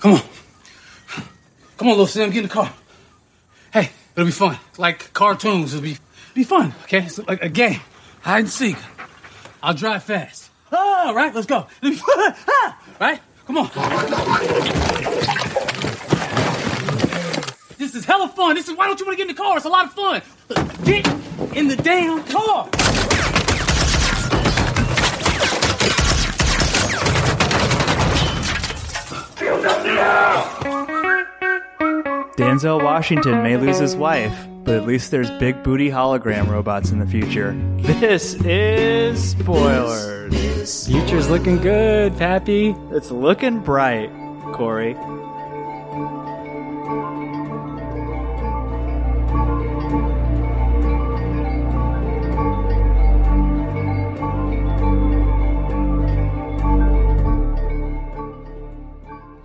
Come on. Come on, little Sam, get in the car. Hey, it'll be fun. Like cartoons, it'll be be fun, okay? It's like a game. Hide and seek. I'll drive fast. All right, let's go. It'll be fun. Ah, right? Come on. This is hella fun. This is why don't you want to get in the car? It's a lot of fun. Get in the damn car. Denzel Washington may lose his wife, but at least there's big booty hologram robots in the future. This is spoilers. Future's looking good, Pappy. It's looking bright, Korey.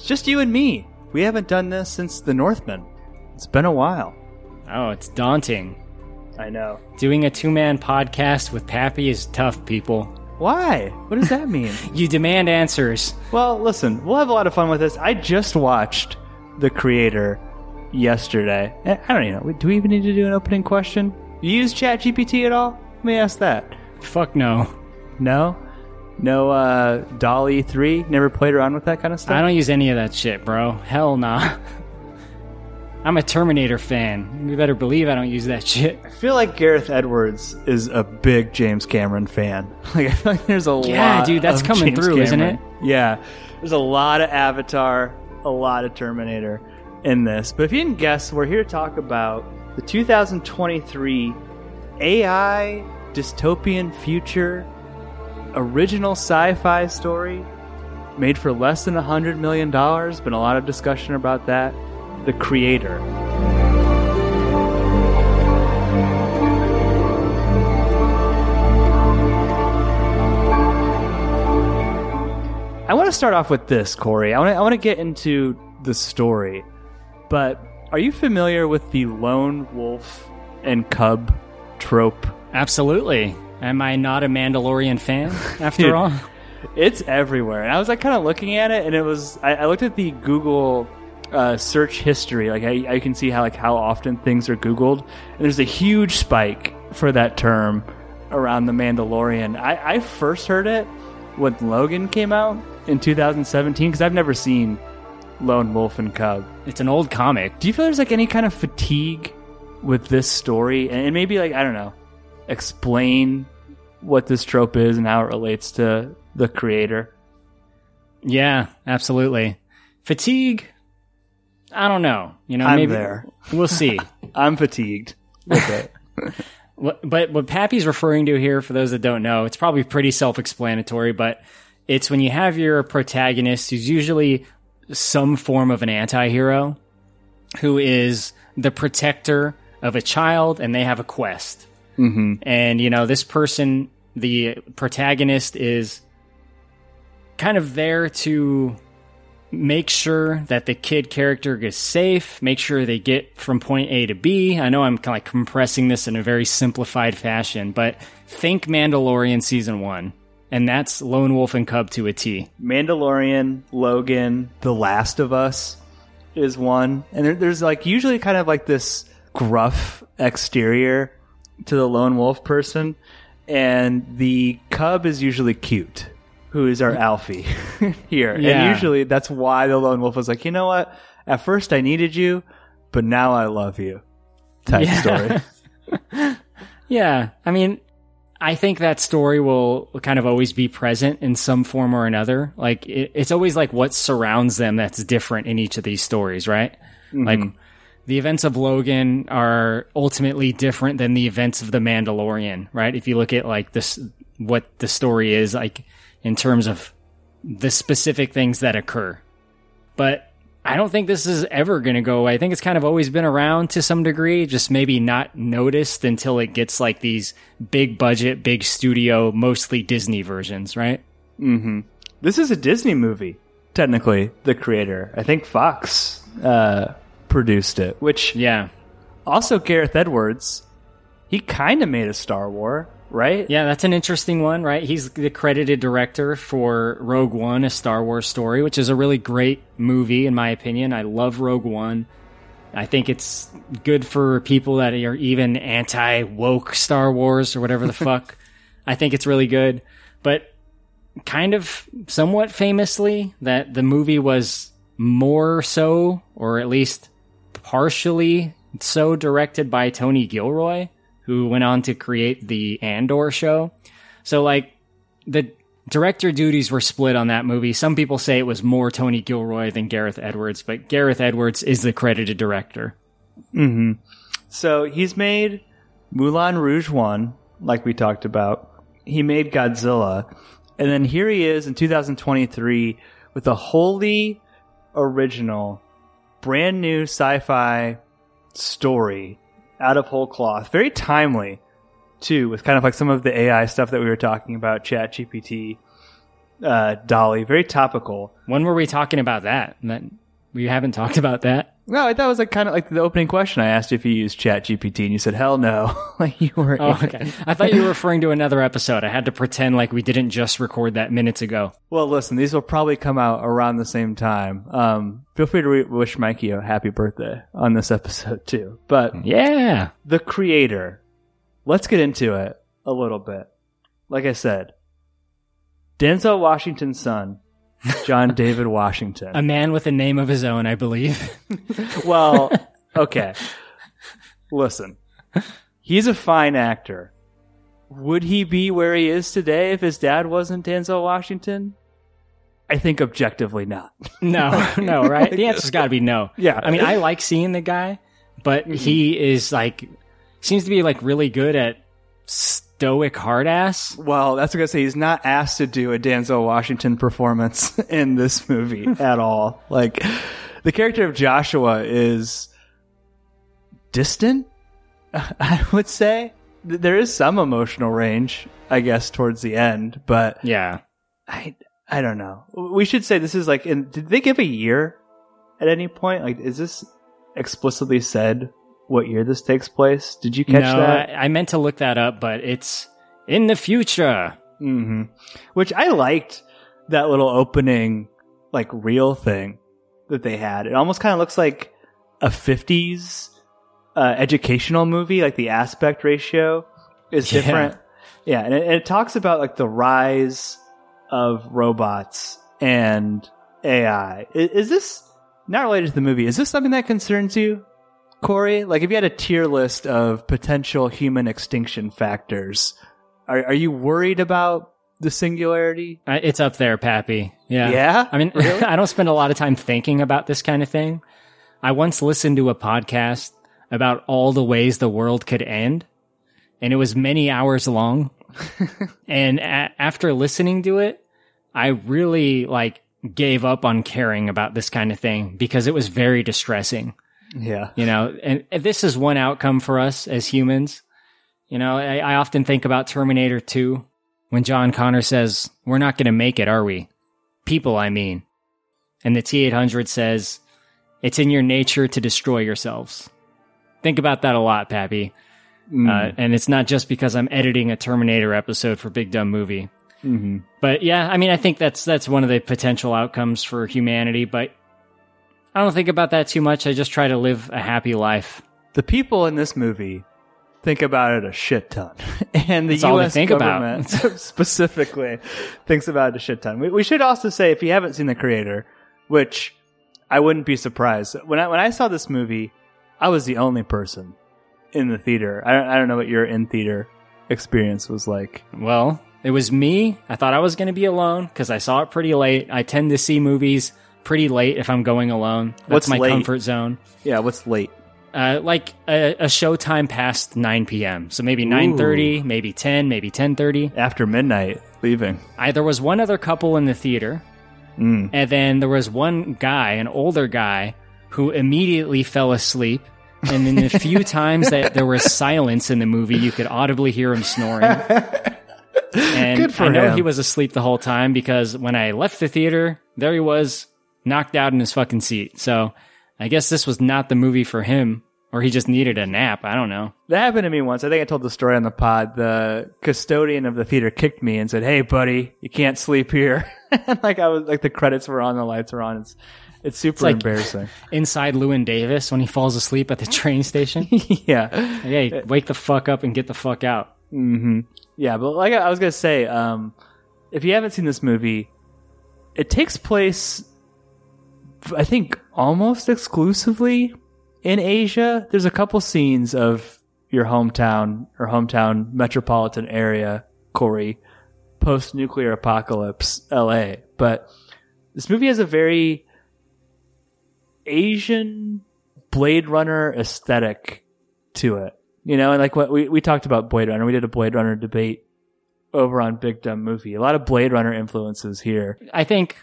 It's just you and me. We haven't done this since The Northman. It's been a while. Oh, it's daunting. I know. Doing a two man podcast with Pappy is tough, people. Why? What does that mean? You demand answers. well, listen, we'll have a lot of fun with this. I just watched The Creator yesterday. Eh, I don't even know. Do we even need to do an opening question? You use ChatGPT at all? Let me ask that. Fuck no. No? No, uh, DALL-E 3? Never played around with that kind of stuff? I don't use any of that shit, bro. Hell nah. I'm a Terminator fan. You better believe I don't use that shit. I feel like Gareth Edwards is a big James Cameron fan. Like I feel like there's a lot. Yeah, dude, that's coming James through, isn't it? Yeah, there's a lot of Avatar, a lot of Terminator in this. But if you didn't guess, we're here to talk about the 2023 AI dystopian future original sci-fi story made for less than a hundred million dollars. Been a lot of discussion about that. The Creator. I want to start off with this, Korey. I want to, I want to get into the story, but are you familiar with the lone wolf and cub trope? Absolutely. Am I not a Mandalorian fan, after Dude. all? It's everywhere, and I was like kind of looking at it, and it was I, I looked at the Google uh, search history. Like I, I can see how like how often things are Googled, and there's a huge spike for that term around the Mandalorian. I, I first heard it when Logan came out in 2017 because I've never seen Lone Wolf and Cub. It's an old comic. Do you feel there's like any kind of fatigue with this story, and, and maybe like I don't know, explain what this trope is and how it relates to the creator? Yeah, absolutely. Fatigue? I don't know. You know, I'm maybe there. we'll see. I'm fatigued with it. What, but what Pappy's referring to here, for those that don't know, it's probably pretty self explanatory, but it's when you have your protagonist who's usually some form of an anti hero who is the protector of a child and they have a quest. Mm-hmm. And, you know, this person, the protagonist, is kind of there to make sure that the kid character is safe, make sure they get from point A to B. I know I'm kind of like compressing this in a very simplified fashion, but think Mandalorian season one, and that's Lone Wolf and Cub to a T. Mandalorian, Logan, The Last of Us is one, and there, there's like usually kind of like this gruff exterior to the lone wolf person, and the cub is usually cute. Who is our Alfie here? Yeah. And usually that's why the lone wolf was like, you know what? At first I needed you, but now I love you. Type Yeah. story. Yeah, I mean, I think that story will kind of always be present in some form or another. Like it, it's always like what surrounds them that's different in each of these stories, right? Like mm-hmm. The events of Logan are ultimately different than the events of the Mandalorian, right? If you look at like this, what the story is like in terms of the specific things that occur. But I don't think this is ever going to go away. I think it's kind of always been around to some degree, just maybe not noticed until it gets like these big budget, big studio, mostly Disney versions, right? Mm-hmm. This is a Disney movie, technically, the creator. I think Fox uh, produced it, which Yeah. also Gareth Edwards, he kind of made a Star War. right? Yeah, that's an interesting one, right? He's the credited director for Rogue One, a Star Wars story, which is a really great movie, in my opinion. I love Rogue One. I think it's good for people that are even anti woke Star Wars or whatever the fuck. I think it's really good. But kind of somewhat famously, that the movie was more so, or at least partially so, directed by Tony Gilroy, who went on to create the Andor show. So, like, the director duties were split on that movie. Some people say it was more Tony Gilroy than Gareth Edwards, but Gareth Edwards is the credited director. Mm-hmm. So he's made Moulin Rouge 1, like we talked about. He made Godzilla. And then here he is in 2023 with a wholly original, brand new sci fi story out of whole cloth. Very timely, too, with kind of like some of the AI stuff that we were talking about, ChatGPT, uh, DALL-E. Very topical. When were we talking about that? That we haven't talked about that. No, that was like kind of like the opening question. I asked you if you used ChatGPT, and you said hell no. like you were. Oh, okay. I thought you were referring to another episode. I had to pretend like we didn't just record that minutes ago. Well, listen, these will probably come out around the same time. Um, feel free to re- wish Mikey a happy birthday on this episode too. But Yeah. the creator, let's get into it a little bit. Like I said, Denzel Washington's son, John David Washington. A man with a name of his own, I believe. Well, okay. Listen, he's a fine actor. Would he be where he is today if his dad wasn't Denzel Washington? I think objectively not. No, no, right? The answer's got to be no. Yeah. I mean, I like seeing the guy, but he is like, seems to be like really good at stoic hard ass. Well, that's what I say. He's not asked to do a Denzel Washington performance in this movie at all. Like, the character of Joshua is distant, I would say. Th- There is some emotional range, I guess, towards the end, but Yeah. I I don't know. We should say this is like in did they give a year at any point? Like is this explicitly said what year this takes place? Did you catch no, that? I, I meant to look that up, but it's in the future. hmm Which I liked that little opening like real thing that they had. It almost kind of looks like a 50s uh, educational movie like the aspect ratio is Yeah. different. Yeah, and it, and it talks about like the rise of robots and AI. I- Is, this not related to the movie? Is this something that concerns you, Korey? Like, if you had a tier list of potential human extinction factors, are, are you worried about the singularity? Uh, It's up there, Pappy. Yeah. Yeah? I mean, I don't spend a lot of time thinking about this kind of thing. I once listened to a podcast about all the ways the world could end, and it was many hours long. and a- after listening to it, I really like gave up on caring about this kind of thing because it was very distressing. Yeah. You know, and and this is one outcome for us as humans. You know, I, I often think about Terminator 2 when John Connor says, We're not going to make it, are we? People, I mean. And the T 800 says, It's in your nature to destroy yourselves. Think about that a lot, Pappy. Uh, and it's not just because I'm editing a Terminator episode for Big Dumb Movie. hmm But yeah, I mean, I think that's that's one of the potential outcomes for humanity. But I don't think about that too much. I just try to live a happy life. The people in this movie think about it a shit ton, and the That's U.S. think about. government specifically thinks about it a shit ton. We, we should also say, if you haven't seen the creator, which I wouldn't be surprised when I when I saw this movie, I was the only person in the theater. I don't, I don't know what your in theater experience was like. Well, it was me. I thought I was going to be alone because I saw it pretty late. I tend to see movies pretty late if I'm going alone. That's What's my late? comfort zone. Yeah, what's late? Uh, like a, a showtime past 9 p.m. So maybe 9:30, maybe 10, maybe 10:30. After midnight, leaving. I, there was one other couple in the theater, Mm. and then there was one guy, an older guy, who immediately fell asleep. And then the few times that there was silence in the movie, you could audibly hear him snoring. And Good for I know him. he was asleep the whole time because when I left the theater, there he was, knocked out in his fucking seat. So I guess this was not the movie for him, or he just needed a nap. I don't know. That happened to me once. I think I told the story on the pod. The custodian of the theater kicked me and said, "Hey, buddy, you can't sleep here." and like I was like the credits were on, the lights were on. It's it's super like- embarrassing. Inside Llewyn Davis when he falls asleep at the train station. yeah, hey, wake the fuck up and get the fuck out. Mm-hmm. yeah. But like I was gonna say, um, if you haven't seen this movie, it takes place, I think, almost exclusively in Asia. There's a couple scenes of your hometown or hometown metropolitan area, Korey, post nuclear apocalypse, LA. But this movie has a very Asian Blade Runner aesthetic to it. You know, and like what we, we talked about Blade Runner, we did a Blade Runner debate over on Big Dumb Movie. A lot of Blade Runner influences here. I think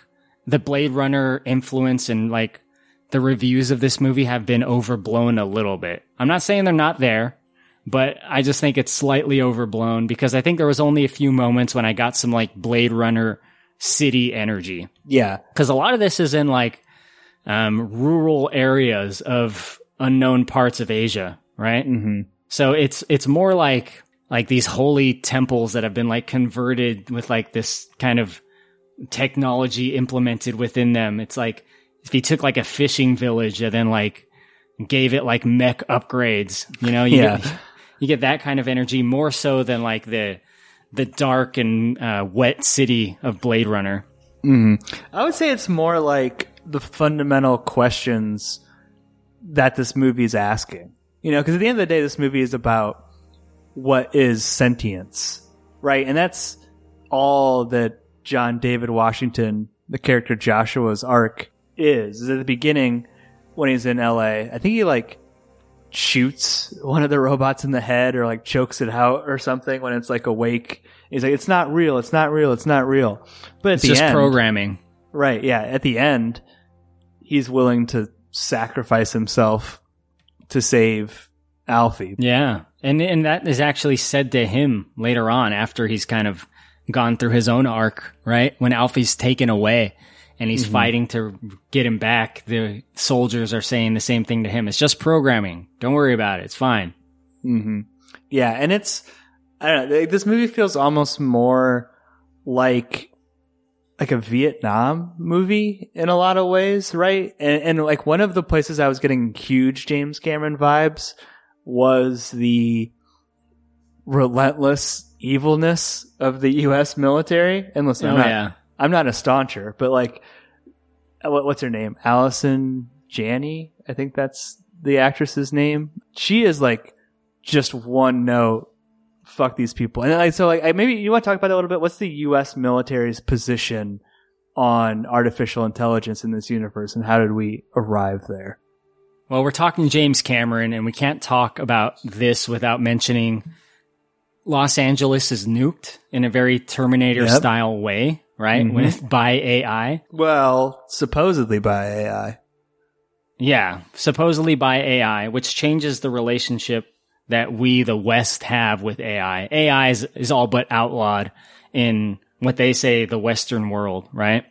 the Blade Runner influence and like the reviews of this movie have been overblown a little bit. I'm not saying they're not there, but I just think it's slightly overblown because I think there was only a few moments when I got some like Blade Runner city energy. Yeah. Because a lot of this is in like um, rural areas of unknown parts of Asia, right? Mm-hmm. So it's it's more like like these holy temples that have been like converted with like this kind of technology implemented within them. It's like if you took like a fishing village and then like gave it like mech upgrades, you know, you Yeah. get, you get that kind of energy more so than like the the dark and uh, wet city of Blade Runner. I would say it's more like the fundamental questions that this movie is asking. You know, because at the end of the day, this movie is about what is sentience, right? And that's all that John David Washington, the character Joshua's arc, is. Is at the beginning when he's in LA, I think he like shoots one of the robots in the head or like chokes it out or something when it's like awake. He's like, it's not real, it's not real, it's not real. But It's just end, programming. Right, yeah. At the end, he's willing to sacrifice himself to save Alfie. Yeah. And and that is actually said to him later on after he's kind of gone through his own arc, right? When Alfie's taken away and he's mm-hmm. fighting to get him back, the soldiers are saying the same thing to him. It's just programming. Don't worry about it. It's fine. Mm-hmm. Yeah, and it's I don't know. This movie feels almost more like like a Vietnam movie in a lot of ways, right? And, and like one of the places I was getting huge James Cameron vibes was the relentless evilness of the U.S. military. And listen, I'm Oh, not, yeah. I'm not a stauncher, but like, what, what's her name? Allison Janney. I think that's the actress's name. She is like just one note. Fuck these people. And like, so like, I- maybe you want to talk about that a little bit. What's the U.S. military's position on artificial intelligence in this universe and how did we arrive there? Well, we're talking James Cameron, and we can't talk about this without mentioning Los Angeles is nuked in a very Terminator Yep. style way, right? With by AI. Well, supposedly by AI. Yeah, supposedly by AI, which changes the relationship that we, the West, have with AI. AI is, is all but outlawed in what they say the Western world, right?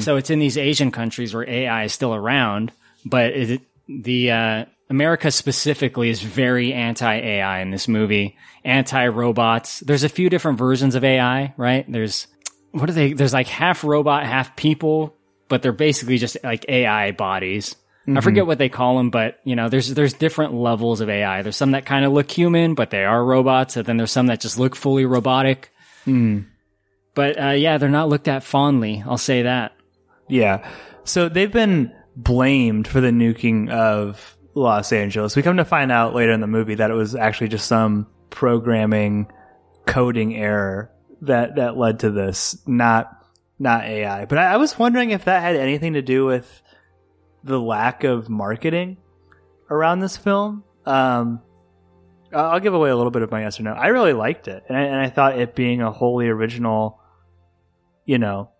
So it's in these Asian countries where AI is still around, but it, the uh, America specifically is very anti AI in this movie, anti robots. There's a few different versions of AI, right? There's what are they? There's like half robot, half people, but they're basically just like AI bodies. I forget what they call them, but you know, there's there's different levels of AI. There's some that kind of look human, but they are robots, and then there's some that just look fully robotic. But uh, yeah, they're not looked at fondly. I'll say that. Yeah. So they've been blamed for the nuking of Los Angeles. We come to find out later in the movie that it was actually just some programming coding error that that led to this, not not AI. But I, I was wondering if that had anything to do with the lack of marketing around this film. Um, I'll give away a little bit of my yes or no. I really liked it, and I, and I thought it being a wholly original, you know,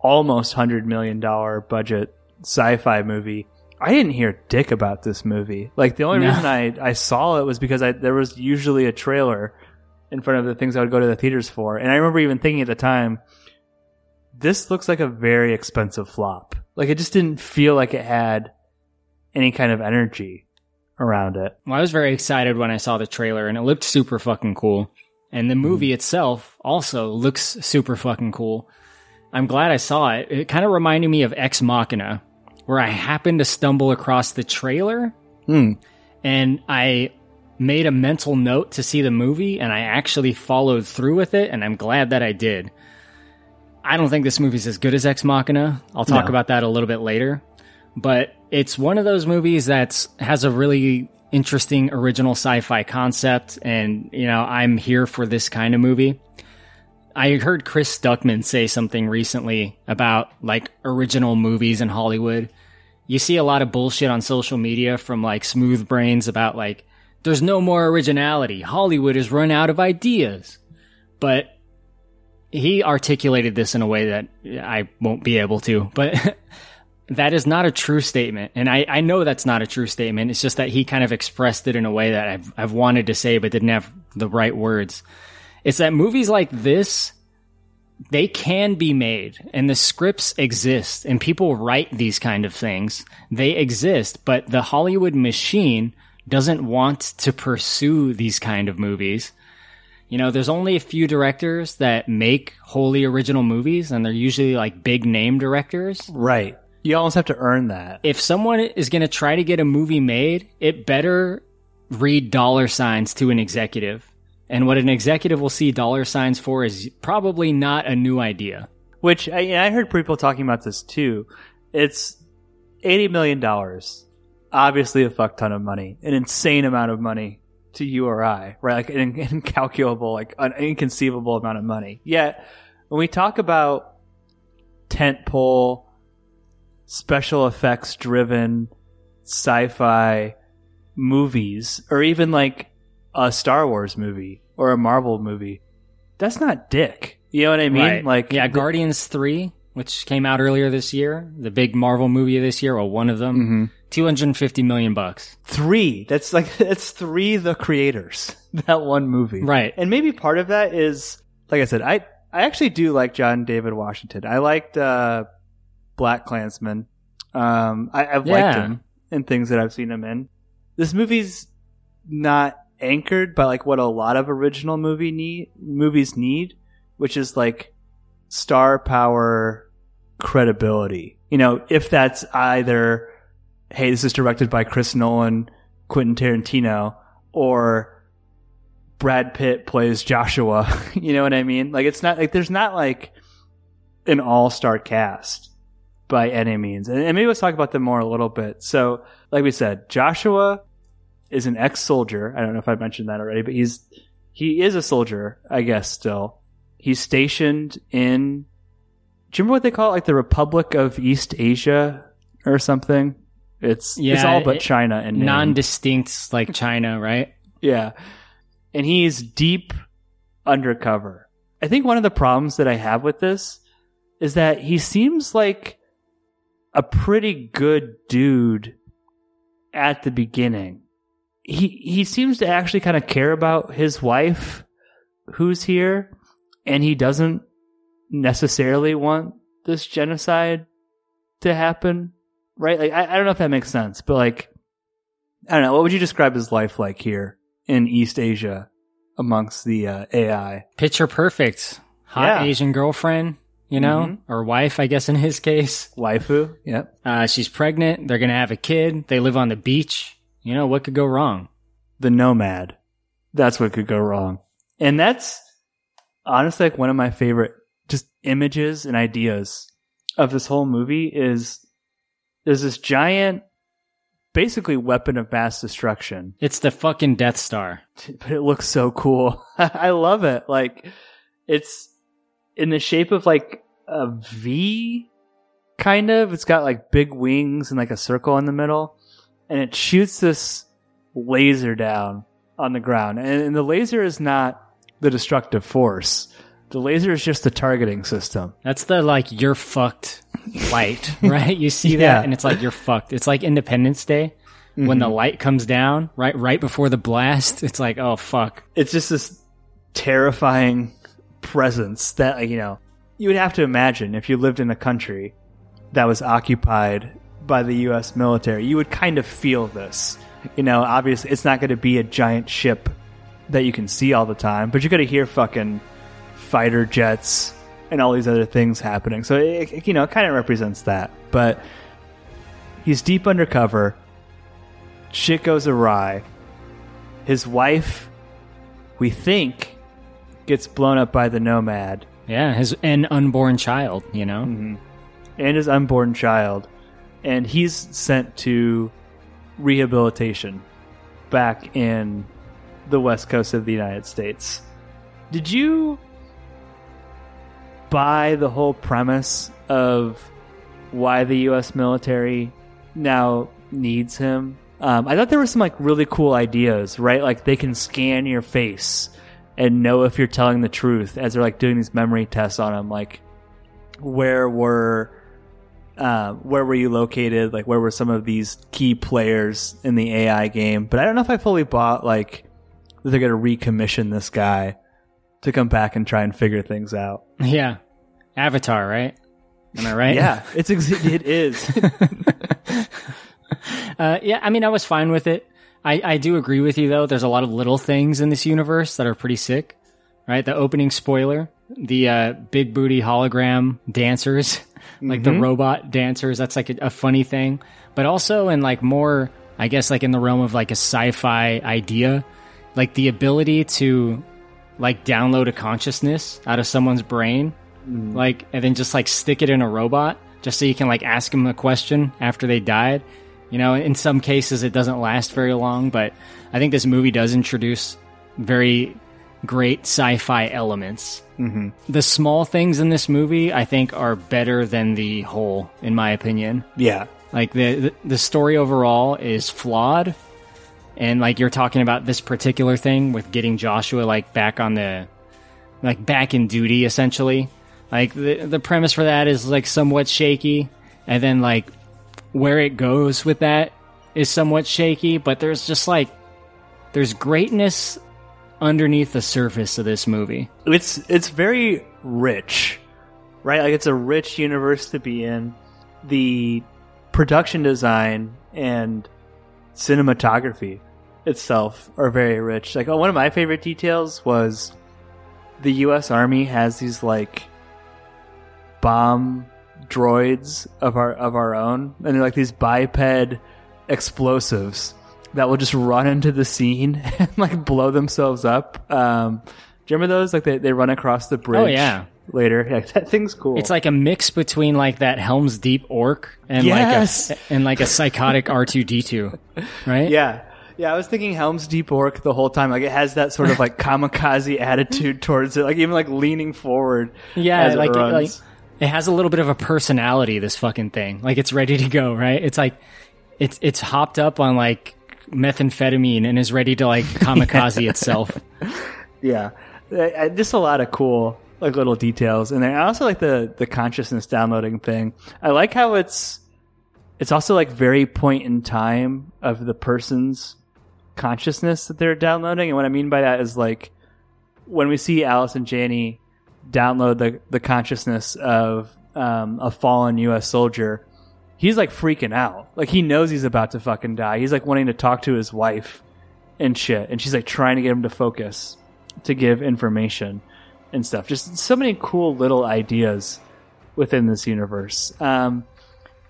almost hundred million dollar budget sci-fi movie. I didn't hear dick about this movie. Like the only No. reason I I saw it was because I there was usually a trailer in front of the things I would go to the theaters for, and I remember even thinking at the time, this looks like a very expensive flop. Like it just didn't feel like it had any kind of energy around it. Well, I was very excited when I saw the trailer and it looked super fucking cool. And the movie mm-hmm. itself also looks super fucking cool. I'm glad I saw it. It kind of reminded me of Ex Machina, where I happened to stumble across the trailer Hmm. and I made a mental note to see the movie and I actually followed through with it and I'm glad that I did. I don't think this movie's as good as Ex Machina. I'll talk No. about that a little bit later. But it's one of those movies that has a really interesting original sci-fi concept and you know, I'm here for this kind of movie. I heard Chris Stuckman say something recently about like original movies in Hollywood you see a lot of bullshit on social media from like smooth brains about like there's no more originality. Hollywood has run out of ideas. But he articulated this in a way that i won't be able to but that is not a true statement. And I, I know that's not a true statement. It's just that he kind of expressed it in a way that I've, I've wanted to say but didn't have the right words. It's that movies like this they can be made and the scripts exist and people write these kind of things. They exist, but the Hollywood machine doesn't want to pursue these kind of movies. You know, there's only a few directors that make wholly original movies and they're usually like big name directors. Right. You almost have to earn that. If someone is going to try to get a movie made, it better read dollar signs to an executive. And what an executive will see dollar signs for is probably not a new idea. Which I, I heard people talking about this too. It's eighty million dollars, obviously a fuck ton of money, an insane amount of money to you or I, right? Like an incalculable, like an inconceivable amount of money. Yet when we talk about tentpole, special effects driven sci-fi movies, or even like a Star Wars movie or a Marvel movie, that's not dick. You know what I mean? Right. Like, yeah, Guardians 3, which came out earlier this year, the big Marvel movie of this year, or one of them, Mm-hmm. 250 million bucks. three. That's like that's three the creators that one movie, Right. And maybe part of that is, like I said, I I actually do like John David Washington. I liked uh, BlacKkKlansman. Um, I, I've liked him in things that I've seen him in. This movie's not anchored by like what a lot of original movie need movies need, which is like star power credibility. You know, if that's either, hey, this is directed by Chris Nolan, Quentin Tarantino, or Brad Pitt plays Joshua. you know what I mean? Like, it's not like there's not like an all star cast by any means. And maybe let's talk about them more a little bit. So, like we said, Joshua is an ex soldier. I don't know if I mentioned that already, but he's he is a soldier, I guess. Still, he's stationed in. Do you remember what they call it, like the Republic of East Asia or something? It's yeah, it's all but it- China and. Non-distinct like China, right? Yeah. And he's deep undercover. I think one of the problems that I have with this is that he seems like a pretty good dude at the beginning. He he seems to actually kind of care about his wife who's here and he doesn't necessarily want this genocide to happen, right? Like I, I don't know if that makes sense, but like I don't know. What would you describe his life like here in East Asia amongst the uh, AI? Picture perfect. Hot Yeah. Asian girlfriend, you know, Mhm. or wife, I guess in his case. Waifu? Yep. Uh, she's pregnant. They're going to have a kid. They live on the beach. You know, what could go wrong? The Nomad. That's what could go wrong. And that's honestly like one of my favorite just images and ideas of this whole movie is there's this giant basically weapon of mass destruction It's the fucking Death Star. but it looks so cool. I love it. Like it's in the shape of like a V kind of. It's got like big wings and like a circle in the middle and it shoots this laser down on the ground. And, and the laser is not the destructive force. The laser is just the targeting system. That's the like you're fucked light, right? You see that Yeah. and it's like you're fucked. It's like Independence Day when the mm-hmm. light comes down right right before the blast. It's like, oh fuck. it's just this terrifying presence that you know you would have to imagine if you lived in a country that was occupied by the U.S. military. You would kind of feel this You know, obviously, it's not going to be a giant ship that you can see all the time, but you're going to hear fucking fighter jets and all these other things happening. So, it, it, you know, it kind of represents that. But he's deep undercover. Shit goes awry. His wife, we think, gets blown up by the Nomad Yeah, his an unborn child, you know? Mm-hmm. and his unborn child, and he's sent to rehabilitation back in the west coast of the United States. Did you buy the whole premise of why the U.S. military now needs him? Um, I thought there were some like really cool ideas, right? Like they can scan your face and know if you're telling the truth as they're like doing these memory tests on him. Like, where were uh, where were you located? Like, where were some of these key players in the AI game? But I don't know if I fully bought like that they're going to recommission this guy to come back and try and figure things out. Yeah. Avatar, right? Am I right? Yeah, it's ex- it is. Uh, yeah, I mean, I was fine with it. I, I do agree with you, though. There's a lot of little things in this universe that are pretty sick, right? The opening spoiler, the uh, big booty hologram dancers, like the mm-hmm. robot dancers, that's like a, a funny thing. But also in like more, I guess, like in the realm of like a sci fi idea, like the ability to like download a consciousness out of someone's brain, mm. like, and then just like stick it in a robot just so you can like ask them a question after they died. You know, in some cases it doesn't last very long, but I think this movie does introduce very great sci-fi elements. Mm-hmm. The small things in this movie, I think, are better than the whole, in my opinion. yeah, Like the the, the story overall is flawed, and like you're talking about this particular thing with getting Joshua like back on the like back in duty essentially. Like the the premise for that is like somewhat shaky, and then like where it goes with that is somewhat shaky. But there's just like there's greatness underneath the surface of this movie. it's it's very rich, right? Like it's a rich universe to be in. The production design and cinematography itself are very rich. Like oh, one of my favorite details was the U.S. Army has these like bomb droids of our of our own, and they're like these biped explosives that will just run into the scene and like blow themselves up. Um, do you remember those? Like they, they run across the bridge. Oh, yeah. Later, yeah, that thing's cool. It's like a mix between like that Helm's Deep orc and Yes. like a and like a psychotic R two D two, right? yeah, yeah. I was thinking Helm's Deep Orc the whole time. Like it has that sort of like kamikaze attitude towards it. Like even like leaning forward. Yeah, like it, like it has a little bit of a personality. This fucking thing, like it's ready to go. Right? It's like it's it's hopped up on like methamphetamine and is ready to like kamikaze itself. Yeah, just a lot of cool like little details in there. I also like the the consciousness downloading thing. I like how it's it's also like very point in time of the person's consciousness that they're downloading. And what I mean by that is like when we see Allison Janney download the the consciousness of um, a fallen U.S. soldier. He's like freaking out. Like he knows he's about to fucking die. He's like wanting to talk to his wife and shit. And she's like trying to get him to focus to give information and stuff. Just so many cool little ideas within this universe. Um,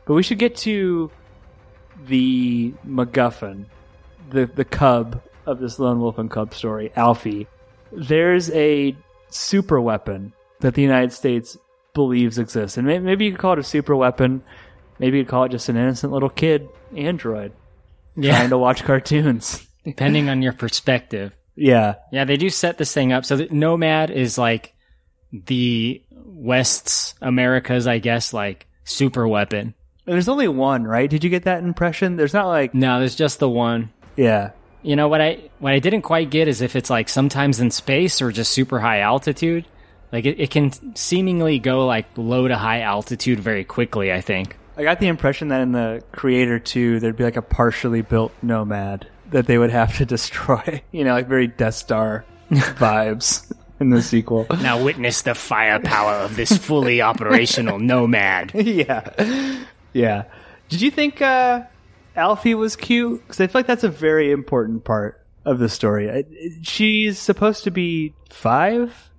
but we should get to the MacGuffin, the the cub of this lone wolf and cub story, Alfie. There's a super weapon that the United States believes exists, and maybe you could call it a super weapon. Maybe you'd call it just an innocent little kid android Yeah, trying to watch cartoons. depending on your perspective. yeah, Yeah, they do set this thing up so that Nomad is like the West's America's, I guess, like super weapon. And there's only one, right? Did you get that impression? There's not like, No, there's just the one. yeah, You know what I what I didn't quite get is if it's like sometimes in space or just super high altitude. Like it, it can seemingly go like low to high altitude very quickly. I think. I got the impression that in the Creator 2, there'd be like a partially built Nomad that they would have to destroy. You know, like very Death Star vibes in the sequel. Now witness the firepower of this fully operational Nomad. yeah. Yeah. Did you think uh, Alfie was cute because I feel like that's a very important part of the story. She's supposed to be five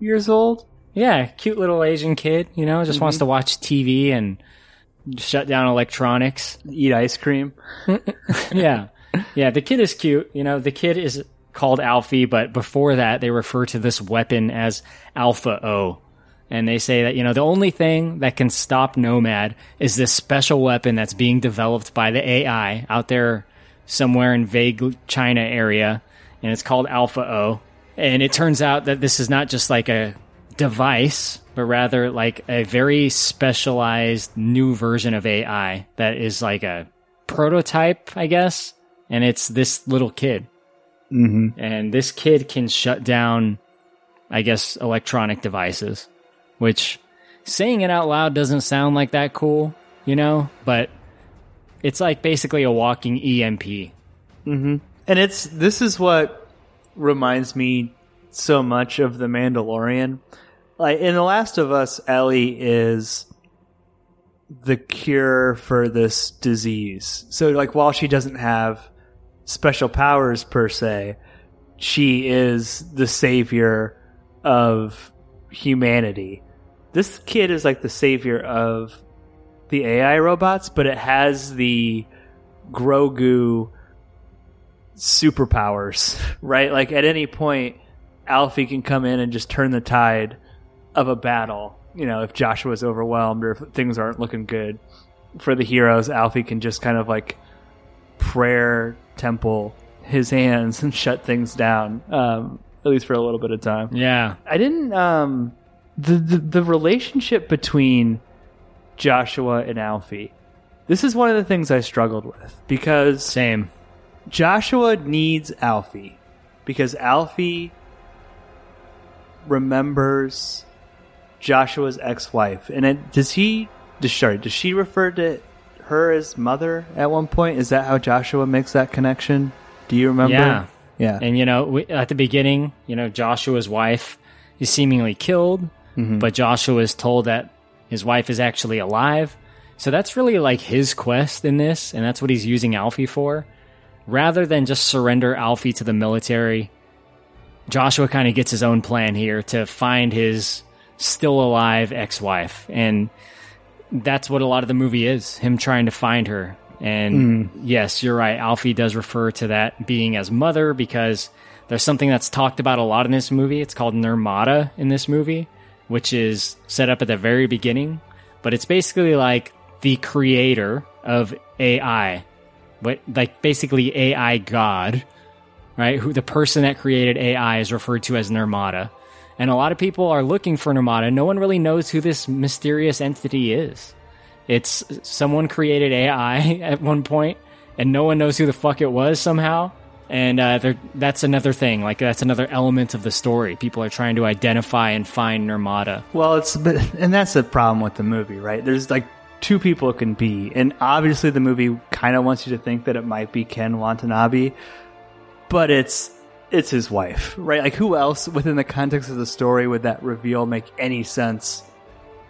years old. Yeah, cute little Asian kid, you know, just wants to watch TV and shut down electronics. Eat ice cream. yeah. Yeah, the kid is cute. You know, the kid is called Alfie, but before that, they refer to this weapon as Alpha O. And they say that, you know, the only thing that can stop Nomad is this special weapon that's being developed by the AI out there somewhere in vague China area. And it's called Alpha O. And it turns out that this is not just like a device, but rather like a very specialized new version of AI that is like a prototype, I guess. And it's this little kid. Mm-hmm. And this kid can shut down, I guess, electronic devices, which saying it out loud doesn't sound like that cool, you know? But it's like basically a walking EMP. And it's this is what reminds me so much of the Mandalorian. Like in The Last of Us, Ellie is the cure for this disease. So like while she doesn't have special powers per se, she is the savior of humanity. This kid is like the savior of the AI robots, but it has the Grogu superpowers, right? Like at any point, Alfie can come in and just turn the tide of a battle. You know, if Joshua's overwhelmed or if things aren't looking good for the heroes, Alfie can just kind of like prayer temple his hands and shut things down, um, at least for a little bit of time. Yeah. I didn't um the, the the relationship between Joshua and Alfie. This is one of the things I struggled with because Same. Joshua needs Alfie because Alfie remembers Joshua's ex-wife, and it, does he? Does, sorry, does she refer to her as mother at one point? Is that how Joshua makes that connection? Do you remember? Yeah. yeah. And, you know, we, at the beginning, you know, Joshua's wife is seemingly killed, mm-hmm. but Joshua is told that his wife is actually alive. So that's really like his quest in this, and that's what he's using Alfie for. Rather than just surrender Alfie to the military, Joshua kind of gets his own plan here to find his still alive ex wife. And that's what a lot of the movie is him trying to find her. And hmm. yes, you're right. Alfie does refer to that being as mother because there's something that's talked about a lot in this movie. It's called Nirmata in this movie, which is set up at the very beginning. But it's basically like the creator of AI, but like basically AI God, right? Who the person that created AI is referred to as Nirmata. And a lot of people are looking for Nirmata. No one really knows who this mysterious entity is. It's someone created AI at one point, and no one knows who the fuck it was somehow. And uh, that's another thing. Like that's another element of the story. People are trying to identify and find Nirmata. Well, it's but and that's the problem with the movie, right? There's like two people it can be, and obviously the movie kind of wants you to think that it might be Ken Watanabe, but it's it's his wife, right? Like who else within the context of the story would that reveal make any sense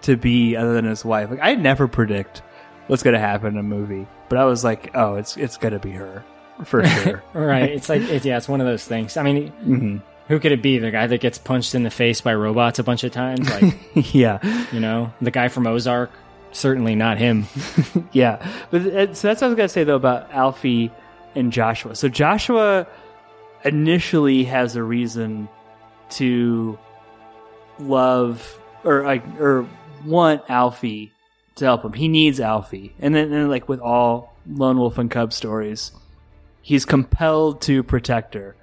to be other than his wife? Like I never predict what's going to happen in a movie, but I was like, oh, it's it's going to be her for sure. Right? It's like it, yeah, it's one of those things. I mean, who could it be? The guy that gets punched in the face by robots a bunch of times, like yeah. you know, the guy from Ozark. Certainly not him. Yeah, but uh, so that's what I was gonna say though about Alfie and Joshua. So Joshua initially has a reason to love or or want Alfie to help him. He needs Alfie, and then, and like with all Lone Wolf and Cub stories, he's compelled to protect her.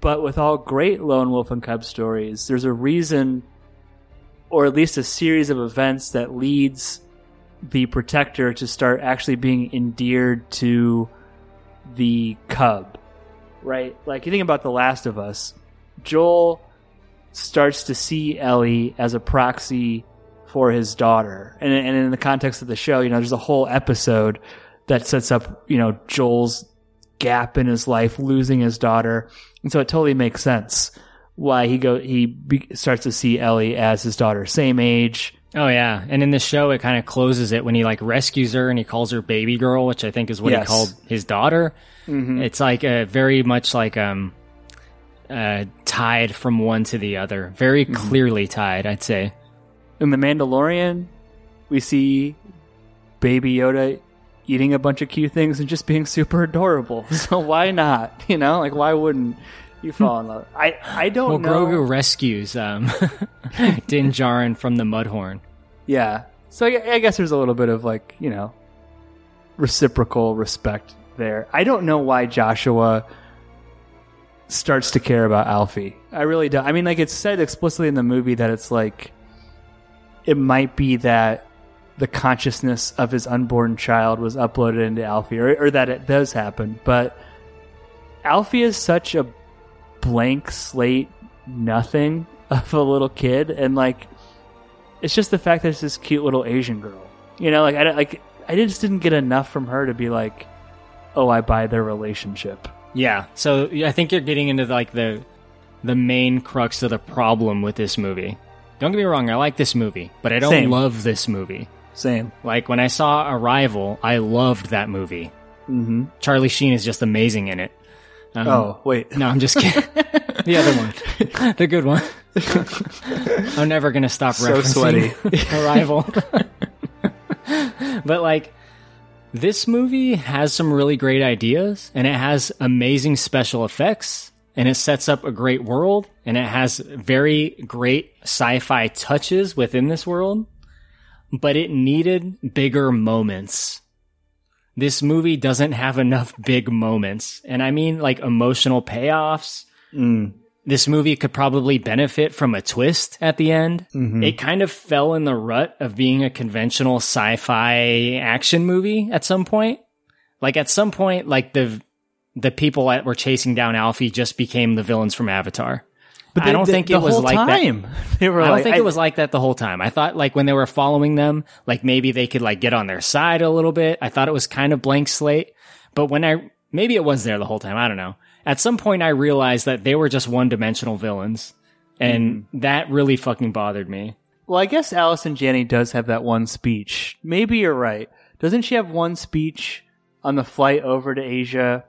But with all great Lone Wolf and Cub stories, there's a reason, or at least a series of events that leads the protector to start actually being endeared to the cub. Right? Like you think about The Last of Us, Joel starts to see Ellie as a proxy for his daughter. And, and in the context of the show, you know, there's a whole episode that sets up, you know, Joel's gap in his life, losing his daughter. And so it totally makes sense why he go he be, starts to see Ellie as his daughter, same age, Oh yeah, and in the show, it kind of closes it when he like rescues her and he calls her baby girl, which I think is what Yes. he called his daughter. It's like a very much like um, uh, tied from one to the other, very clearly tied. I'd say. In The Mandalorian, we see Baby Yoda eating a bunch of cute things and just being super adorable. So why not? You know, like why wouldn't you fall in love? I I don't know. Well, know. Grogu rescues um, Din Djarin from the Mudhorn. Yeah. So I, I guess there's a little bit of like you know reciprocal respect there. I don't know why Joshua starts to care about Alfie. I really don't. I mean, like it's said explicitly in the movie that it's like it might be that the consciousness of his unborn child was uploaded into Alfie, or, or that it does happen. But Alfie is such a blank slate, nothing of a little kid, and like it's just the fact that it's this cute little Asian girl. You know, like I like I just didn't get enough from her to be like, oh, I buy their relationship. Yeah. So I think you're getting into like the the main crux of the problem with this movie. Don't get me wrong, I like this movie, but I don't Same. love this movie. Same. Like when I saw Arrival, I loved that movie. Mm-hmm. Charlie Sheen is just amazing in it. Um, Oh wait, no, I'm just kidding. the other one, the good one. I'm never gonna stop So referencing Arrival. but like, this movie has some really great ideas, and it has amazing special effects, and it sets up a great world, and it has very great sci-fi touches within this world. But it needed bigger moments this movie doesn't have enough big moments. And I mean like emotional payoffs. Mm. This movie could probably benefit from a twist at the end. Mm-hmm. It kind of fell in the rut of being a conventional sci-fi action movie at some point. Like at some point, like the the people that were chasing down Alfie just became the villains from Avatar. But I don't think it was like that. time. They were I don't like, think it was like that the whole time. I thought like when they were following them, like maybe they could like get on their side a little bit. I thought it was kind of blank slate. But when I maybe it was there the whole time, I don't know. At some point I realized that they were just one-dimensional villains. And hmm. that really fucking bothered me. Well, I guess Allison Janney does have that one speech. Maybe you're right. Doesn't she have one speech on the flight over to Asia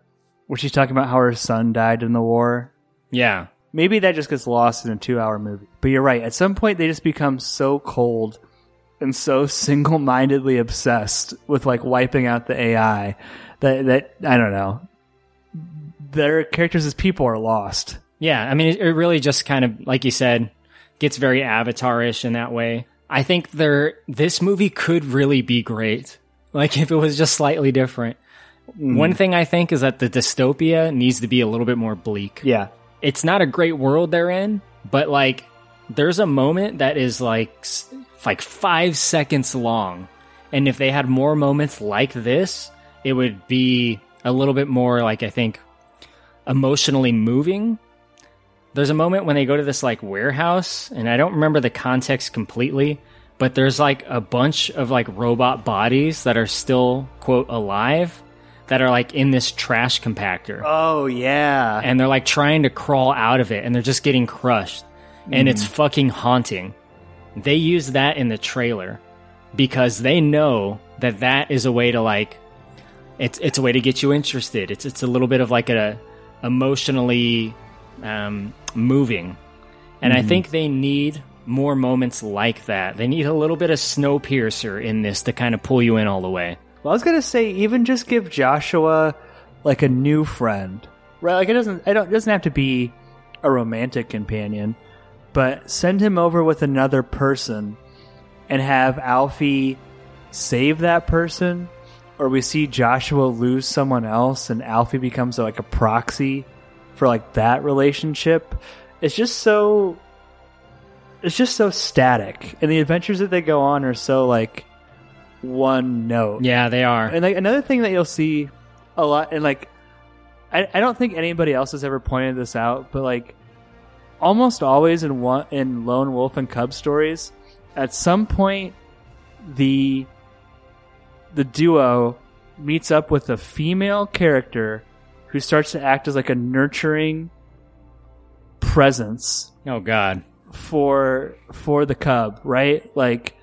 where she's talking about how her son died in the war? Yeah. Maybe that just gets lost in a two hour movie. But you're right. At some point, they just become so cold and so single mindedly obsessed with like wiping out the AI that, that I don't know. Their characters as people are lost. Yeah, I mean, it, it really just kind of, like you said, gets very Avatar-ish in that way. I think there, this movie could really be great. Like if it was just slightly different. Hmm. One thing I think is that the dystopia needs to be a little bit more bleak. Yeah. It's not a great world they're in, but like, there's a moment that is like, like five seconds long. And if they had more moments like this, it would be a little bit more like, I think, emotionally moving there's a moment when they go to this like warehouse and i don't remember the context completely but there's like a bunch of like robot bodies that are still quote alive that are like in this trash compactor. Oh, yeah. and they're like trying to crawl out of it and they're just getting crushed. And it's fucking haunting. They use that in the trailer because they know that that is a way to like it's it's a way to get you interested. It's it's a little bit of like a emotionally um, moving. And i think they need more moments like that. They need a little bit of snowpiercer in this to kind of pull you in all the way Well, I was gonna say even just give Joshua like a new friend, right? Like it doesn't, I don't, it doesn't have to be a romantic companion, but send him over with another person, and have Alfie save that person, or we see Joshua lose someone else, and Alfie becomes like a proxy for like that relationship. It's just so, it's just so static, and the adventures that they go on are so like one note. yeah they are And like another thing that you'll see a lot, and like I, I don't think anybody else has ever pointed this out, but like almost always in one in Lone Wolf and Cub stories, at some point the the duo meets up with a female character who starts to act as like a nurturing presence oh god for for the cub, right? Like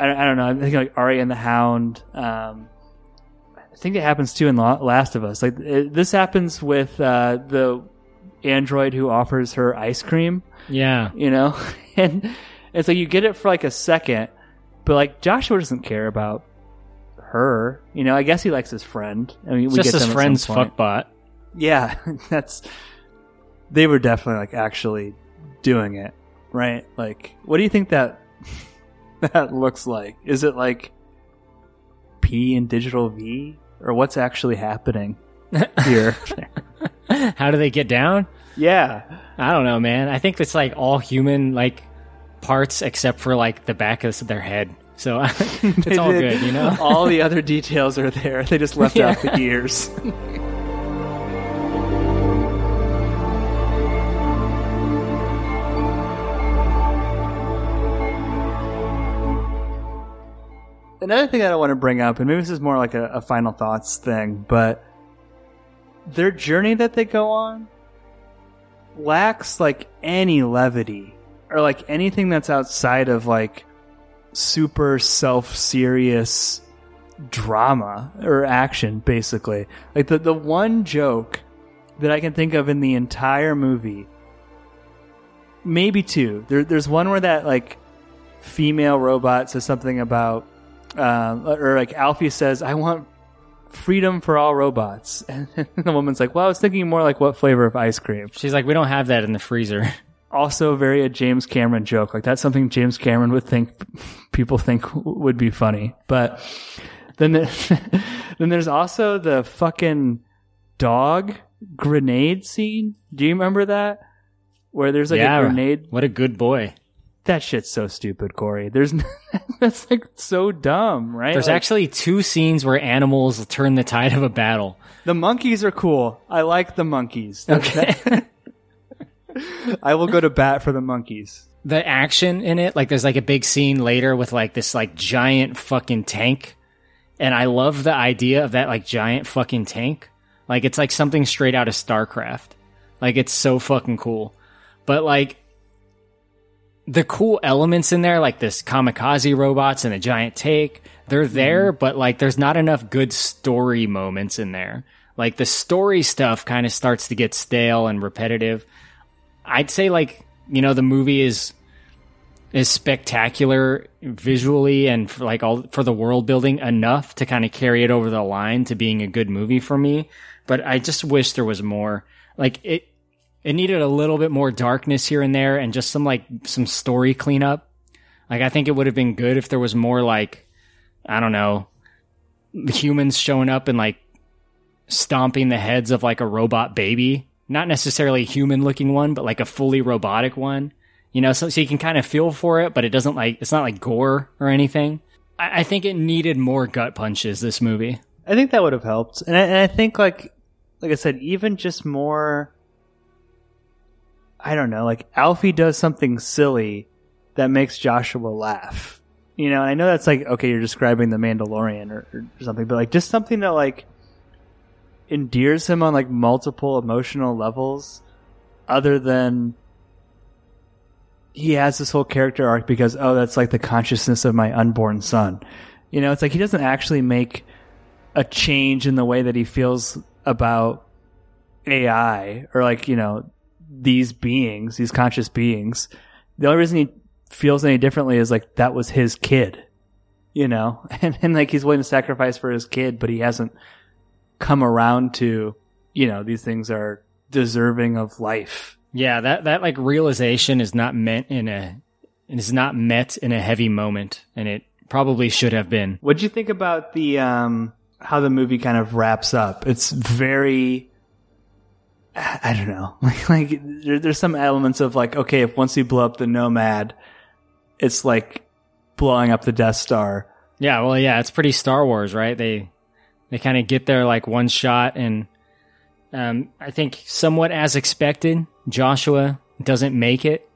I, I don't know. I'm thinking like Arya and the Hound. Um, I think it happens too in Last of Us. Like it, this happens with uh, the android who offers her ice cream. Yeah. You know, and it's like you get it for like a second, but like Joshua doesn't care about her. You know, I guess he likes his friend. I mean, It's we just get his them at some friend's fuckbot. Yeah, that's they were definitely like actually doing it, right? Like, what do you think that that looks like? Is it like P and digital V, or what's actually happening here? How do they get down? yeah, I don't know, man. I think it's like all human like parts except for like the back of their head. So it's all did- good, you know. All the other details are there. They just left out the ears. Another thing that I want to bring up, and maybe this is more like a, a final thoughts thing, but their journey that they go on lacks like any levity or like anything that's outside of like super self serious drama or action basically. Like the the one joke that i can think of in the entire movie maybe two. There, there's one where that like female robot says something about um, or like alfie says i want freedom for all robots and the woman's like well i was thinking more like what flavor of ice cream She's like, we don't have that in the freezer. also very a James Cameron joke. Like that's something James Cameron would think people think would be funny. But then there, then there's also the fucking dog grenade scene. Do you remember that? Where there's like yeah, a grenade. What a good boy. That shit's so stupid, Korey. There's that's like so dumb, right? There's Like, actually two scenes where animals turn the tide of a battle. the monkeys are cool. I like the monkeys. Okay. I will go to bat for the monkeys. the action in it, like there's like a big scene later with like this like giant fucking tank. And I love the idea of that like giant fucking tank. Like it's like something straight out of StarCraft. Like it's so fucking cool. But like the cool elements in there, like this kamikaze robots and a giant take, they're hmm. there, but like there's not enough good story moments in there. Like the story stuff kind of starts to get stale and repetitive. I'd say like you know the movie is is spectacular visually and for like all for the world building enough to kind of carry it over the line to being a good movie for me. But I just wish there was more. Like it it needed a little bit more darkness here and there and just some like some story cleanup. Like I think it would have been good if there was more like I don't know humans showing up and like stomping the heads of like a robot baby. Not necessarily a human looking one, but like a fully robotic one. You know, so, so you can kind of feel for it, but it doesn't like, it's not like gore or anything. I, I think it needed more gut punches, this movie. I think that would have helped, and I, and I think like like I said, even just more. I don't know, like Alfie does something silly that makes Joshua laugh. You know, I know that's like okay, you're describing the Mandalorian or, or something, but like just something that like endears him on like multiple emotional levels, other than he has this whole character arc because oh, that's like the consciousness of my unborn son. You know, it's like he doesn't actually make a change in the way that he feels about AI or like, you know, these beings, these conscious beings. The only reason he feels any differently is like that was his kid, you know, and, and like he's willing to sacrifice for his kid, but he hasn't come around to, you know, these things are deserving of life. Yeah, that, that like realization is not meant in a, is not met in a heavy moment, and it probably should have been. What'd you think about the um how the movie kind of wraps up? It's very I don't know. Like, like there, there's some elements of like, okay, if once you blow up the Nomad, it's like blowing up the Death Star. Yeah, well, yeah, it's pretty Star Wars, right? They they kind of get there like one shot, and um, I think somewhat as expected, Joshua doesn't make it.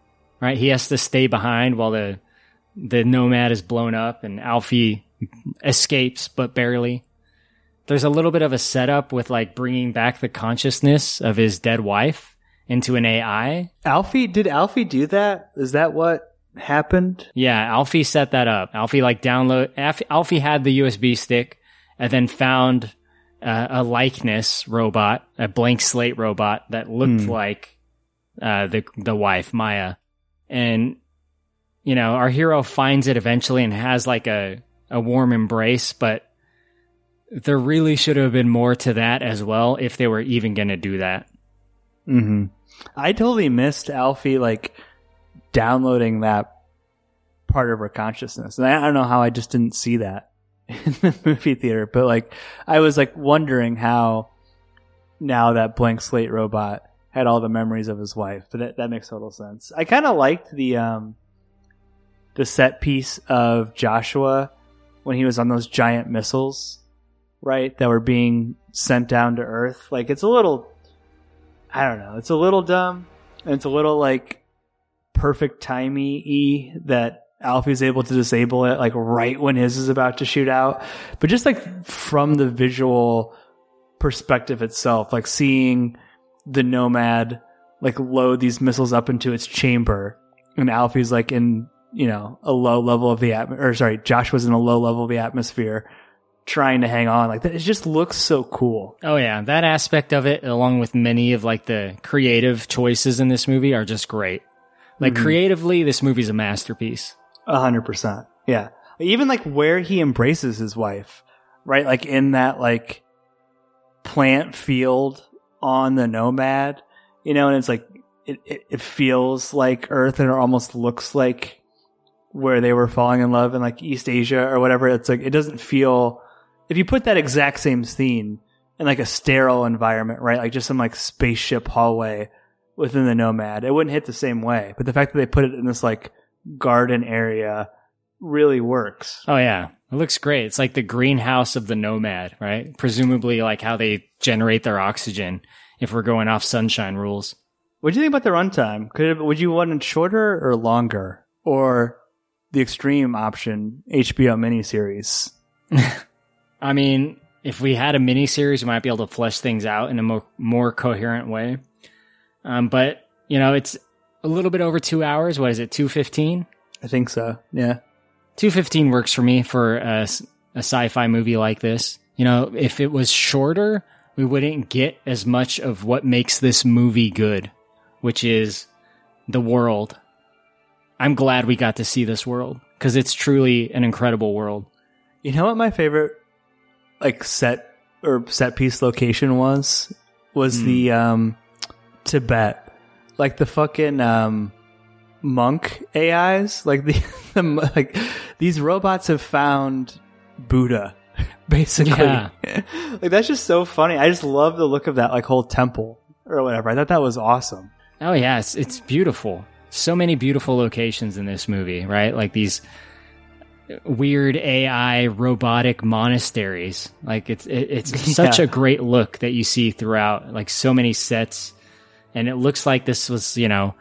Right, he has to stay behind while the the Nomad is blown up, and Alfie escapes, but barely. There's a little bit of a setup with like bringing back the consciousness of his dead wife into an AI. Alfie, did Alfie do that? Is that what happened. Yeah, Alfie set that up. Alfie like download. Alfie, Alfie had the USB stick and then found uh, a likeness robot, a blank slate robot that looked Hmm. like uh, the the wife Maya, and you know our hero finds it eventually and has like a a warm embrace, but there really should have been more to that as well if they were even going to do that. Mm-hmm. I totally missed Alfie like downloading that part of her consciousness, and I, I don't know how I just didn't see that in the movie theater. But like, I was like wondering how now that blank slate robot had all the memories of his wife. But that, that makes total sense. I kind of liked the um the set piece of Joshua when he was on those giant missiles, right? That were being sent down to Earth. Like it's a little I don't know. It's a little dumb, and it's a little like perfect timey that Alfie's able to disable it like right when his is about to shoot out. But just like from the visual perspective itself, like seeing the Nomad like load these missiles up into its chamber, and Alfie's like in you know a low level of the atmosphere, or sorry, Josh was in a low level of the atmosphere. Trying to hang on like that, it just looks so cool. Oh yeah, that aspect of it, along with many of like the creative choices in this movie, are just great. Like Mhm. creatively, this movie's a masterpiece. A hundred percent. Yeah. Even like where he embraces his wife, right? Like in that like plant field on the nomad, you know, and it's like it, it, it feels like Earth and it almost looks like where they were falling in love in like East Asia or whatever. It's like it doesn't feel if you put that exact same scene in like a sterile environment, right? Like just some like spaceship hallway within the nomad, it wouldn't hit the same way. But the fact that they put it in this like garden area really works. Oh yeah, it looks great. It's like the greenhouse of the nomad, right? Presumably, like how they generate their oxygen. If we're going off sunshine rules, What do you think about the runtime? Could it, would you want it shorter or longer, or the extreme option HBO miniseries? I mean, if we had a miniseries, we might be able to flesh things out in a more more coherent way. Um, but you know, it's a little bit over two hours. What is it? Two fifteen. I think so. Yeah. 215 works for me for a sci-fi movie like this. You know, if it was shorter, we wouldn't get as much of what makes this movie good, which is the world. I'm glad we got to see this world because it's truly an incredible world. You know what my favorite like set or set piece location was? Was the um Tibet. Like the fucking um monk AIs, like the, the like these robots have found Buddha basically. Yeah. like that's just so funny. I just love the look of that like whole temple or whatever. I thought that was awesome. Oh yeah, it's, it's beautiful. So many beautiful locations in this movie, right? Like these weird AI robotic monasteries. Like it's it, it's such Yeah. a great look that you see throughout. Like so many sets, and it looks like this was you know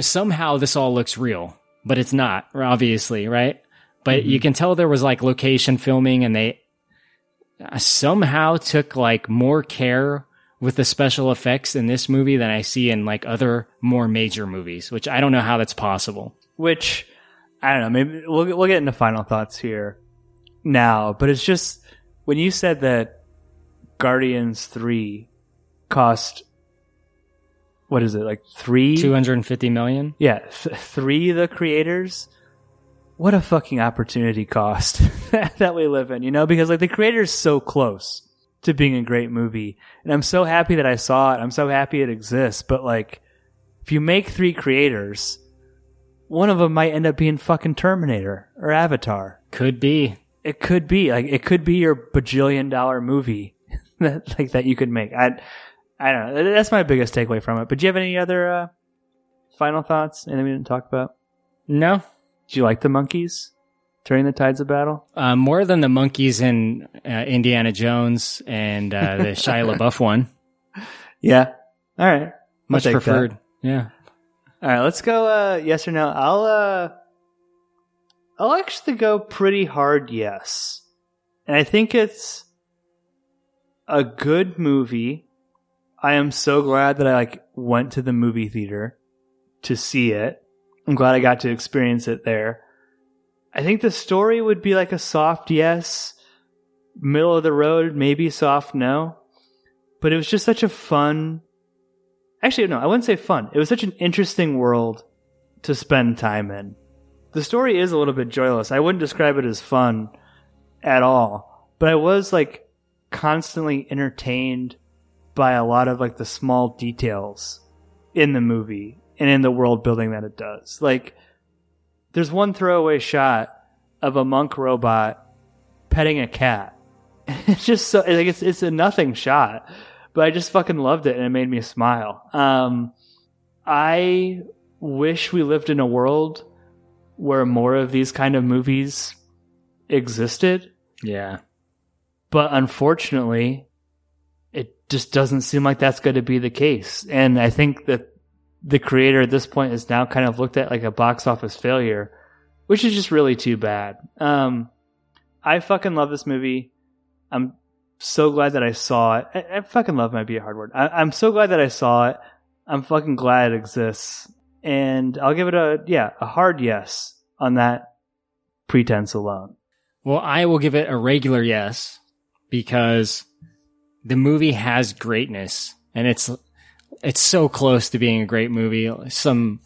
somehow this all looks real, but it's not obviously right. But you mm-hmm. can tell there was like location filming, and they somehow took like more care with the special effects in this movie than I see in like other more major movies, which I don't know how that's possible. which I don't know. Maybe we'll we'll get into final thoughts here now, but it's just when you said that Guardians three cost what is it like three? 250 million? Yeah, th- three the creators. What a fucking opportunity cost that we live in, you know? Because like the creator's so close to being a great movie, and I'm so happy that I saw it. I'm so happy it exists. But like, if you make three creators, one of them might end up being fucking Terminator or Avatar. Could be. It could be like it could be your bajillion dollar movie that like that you could make. I I don't know. That's my biggest takeaway from it. But do you have any other uh, final thoughts? Anything we didn't talk about? No. Do you like the monkeys turning the tides of battle? Uh, more than the monkeys in uh, Indiana Jones and uh, the Shia LaBeouf one. Yeah. All right. Much take that. preferred. Yeah. All right. Let's go. Uh, yes or no? I'll. Uh, I'll actually go pretty hard. Yes, and I think it's a good movie. I am so glad that I like went to the movie theater to see it. I'm glad I got to experience it there. I think the story would be like a soft yes, middle of the road, maybe soft no. But it was just such a fun. Actually, no, I wouldn't say fun. It was such an interesting world to spend time in. The story is a little bit joyless. I wouldn't describe it as fun at all. But I was like constantly entertained by a lot of like the small details in the movie and in the world building that it does. Like there's one throwaway shot of a monk robot petting a cat. It's just so like it's it's a nothing shot, but I just fucking loved it and it made me smile. Um, I wish we lived in a world where more of these kind of movies existed, Yeah. but unfortunately, it just doesn't seem like that's going to be the case. And I think that the creator at this point is now kind of looked at like a box office failure, which is just really too bad. Um, I fucking love this movie. I'm so glad that I saw it. I, I fucking love might be a hard word. I, I'm so glad that I saw it. I'm fucking glad it exists. And I'll give it a, yeah, a hard yes on that pretense alone. Well, I will give it a regular yes because the movie has greatness and it's it's so close to being a great movie. Some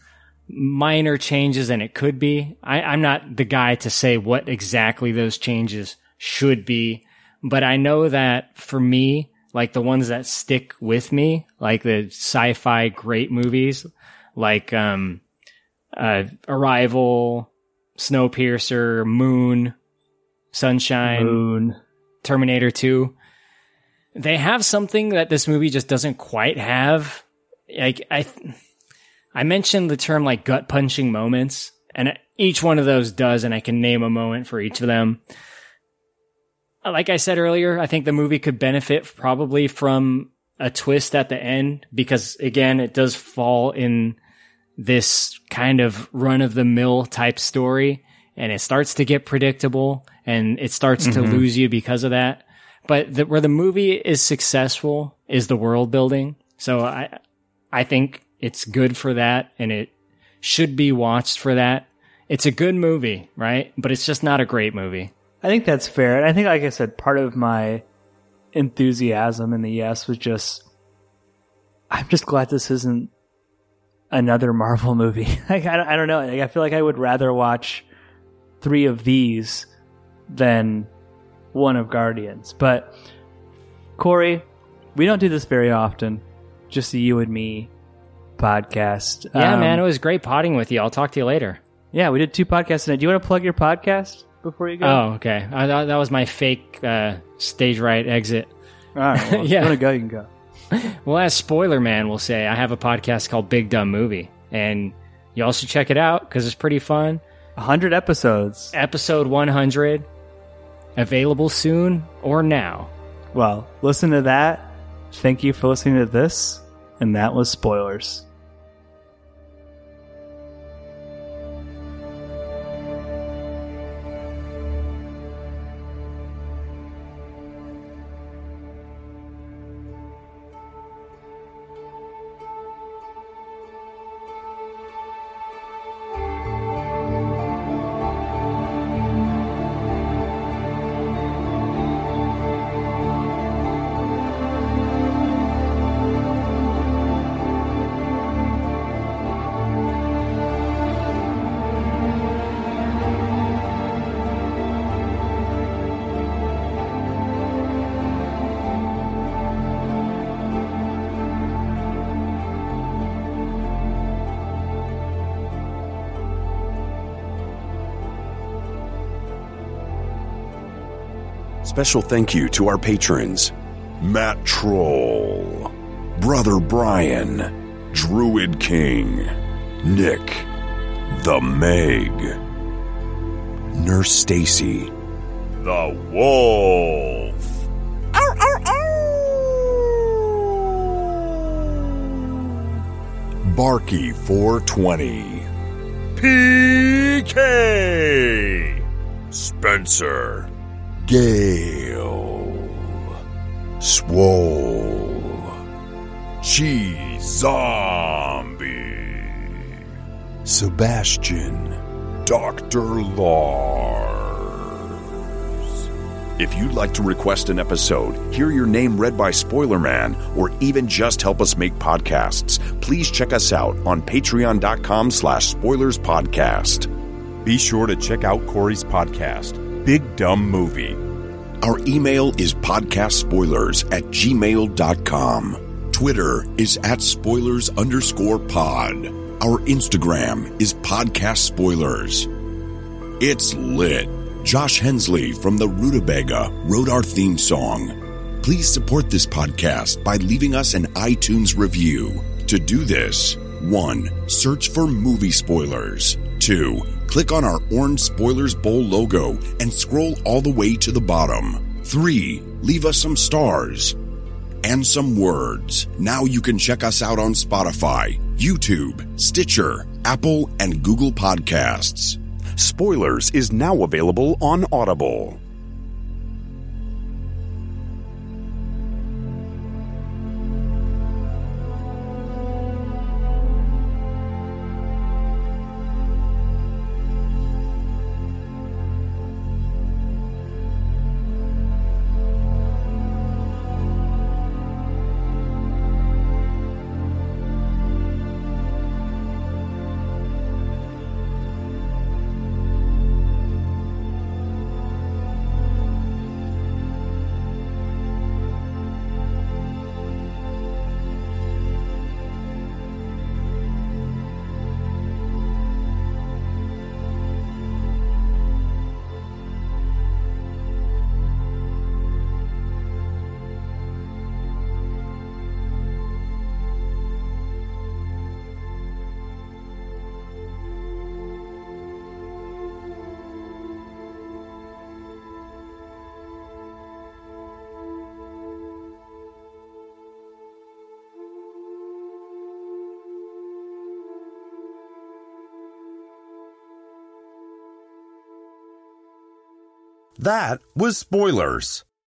minor changes and it could be. I, I'm not the guy to say what exactly those changes should be, but I know that for me, like the ones that stick with me, like the sci-fi great movies, like um, uh, Arrival, Snowpiercer, Moon, Sunshine, Moon. Terminator 2. They have something that this movie just doesn't quite have. Like I I mentioned the term like gut punching moments and each one of those does and I can name a moment for each of them. Like I said earlier, I think the movie could benefit probably from a twist at the end because again, it does fall in this kind of run of the mill type story and it starts to get predictable and it starts to mm-hmm. lose you because of that. But the, where the movie is successful is the world building. So I, I think it's good for that and it should be watched for that. It's a good movie, right? But it's just not a great movie. I think that's fair. And I think, like I said, part of my enthusiasm in the yes was just, I'm just glad this isn't another Marvel movie. like, I, don't- I don't know. Like, I feel like I would rather watch three of these than one of Guardians. But, Korey, we don't do this very often. Just a you and me podcast. Yeah, Um, man, it was great potting with you. I'll talk to you later. Yeah, we did two podcasts tonight. Do you want to plug your podcast before you go? Oh, okay. I thought that was my fake uh, stage right exit. All right. Well, Yeah. If you want to go, you can go. Well, as Spoiler Man will say, I have a podcast called Big Dumb Movie, and you should check it out because it's pretty fun. 100 episodes. Episode 100, available soon or now. Well, listen to that. Thank you for listening to this. And that was spoilers. Special thank you to our patrons Matt Troll, Brother Brian, Druid King, Nick, The Meg, Nurse Stacy, The Wolf. Ow, ow, ow. Barky 420. PK. Spencer. Gale. Swole. Cheese Zombie. Sebastian, Dr. Lars. If you'd like to request an episode, hear your name read by Spoiler Man, or even just help us make podcasts, please check us out on patreon.com slash spoilers podcast. Be sure to check out Korey's podcast, Big Dumb Movie. Our email is podcastspoilers at gmail.com. Twitter is at spoilers underscore pod. Our Instagram is podcast spoilers. It's lit. Josh Hensley from the Rutabaga wrote our theme song. Please support this podcast by leaving us an iTunes review. To do this, 1. Search for movie spoilers. 2. Click on our orange Spoilers Bowl logo and scroll all the way to the bottom. 3. Leave us some stars and some words. Now you can check us out on Spotify, YouTube, Stitcher, Apple, and Google Podcasts. Spoilers is now available on Audible. That was spoilers.